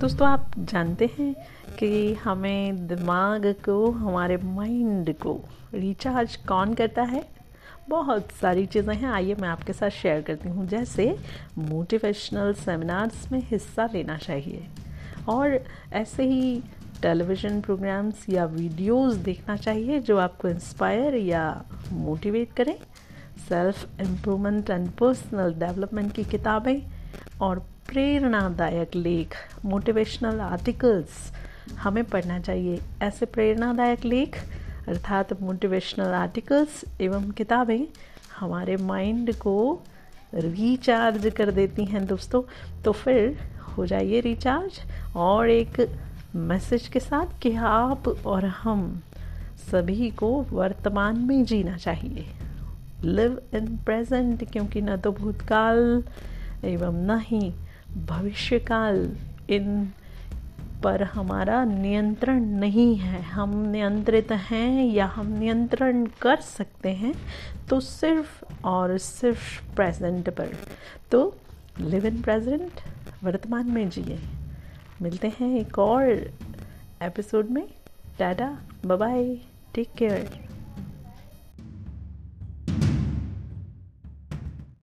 दोस्तों, आप जानते हैं कि हमें दिमाग को, हमारे माइंड को रिचार्ज कौन करता है? बहुत सारी चीज़ें हैं। आइए मैं आपके साथ शेयर करती हूँ। जैसे मोटिवेशनल सेमिनार्स में हिस्सा लेना चाहिए और ऐसे ही टेलीविज़न प्रोग्राम्स या वीडियोस देखना चाहिए जो आपको इंस्पायर या मोटिवेट करें। Self improvement and personal development की किताबें और प्रेरणादायक लेख मोटिवेशनल आर्टिकल्स हमें पढ़ना चाहिए। ऐसे प्रेरणादायक लेख, अर्थात मोटिवेशनल आर्टिकल्स एवं किताबें हमारे माइंड को रिचार्ज कर देती हैं दोस्तों। तो फिर हो जाइए रिचार्ज और एक मैसेज के साथ कि आप और हम सभी को वर्तमान में जीना चाहिए। लिव इन प्रेजेंट क्योंकि न तो भूतकाल एवं न ही भविष्यकाल, इन पर हमारा नियंत्रण नहीं है। हम नियंत्रित हैं या हम नियंत्रण कर सकते हैं तो सिर्फ़ और सिर्फ़ प्रेजेंट पर। तो लिव इन प्रेजेंट वर्तमान में जिए। मिलते हैं एक और एपिसोड में। Tata bye take care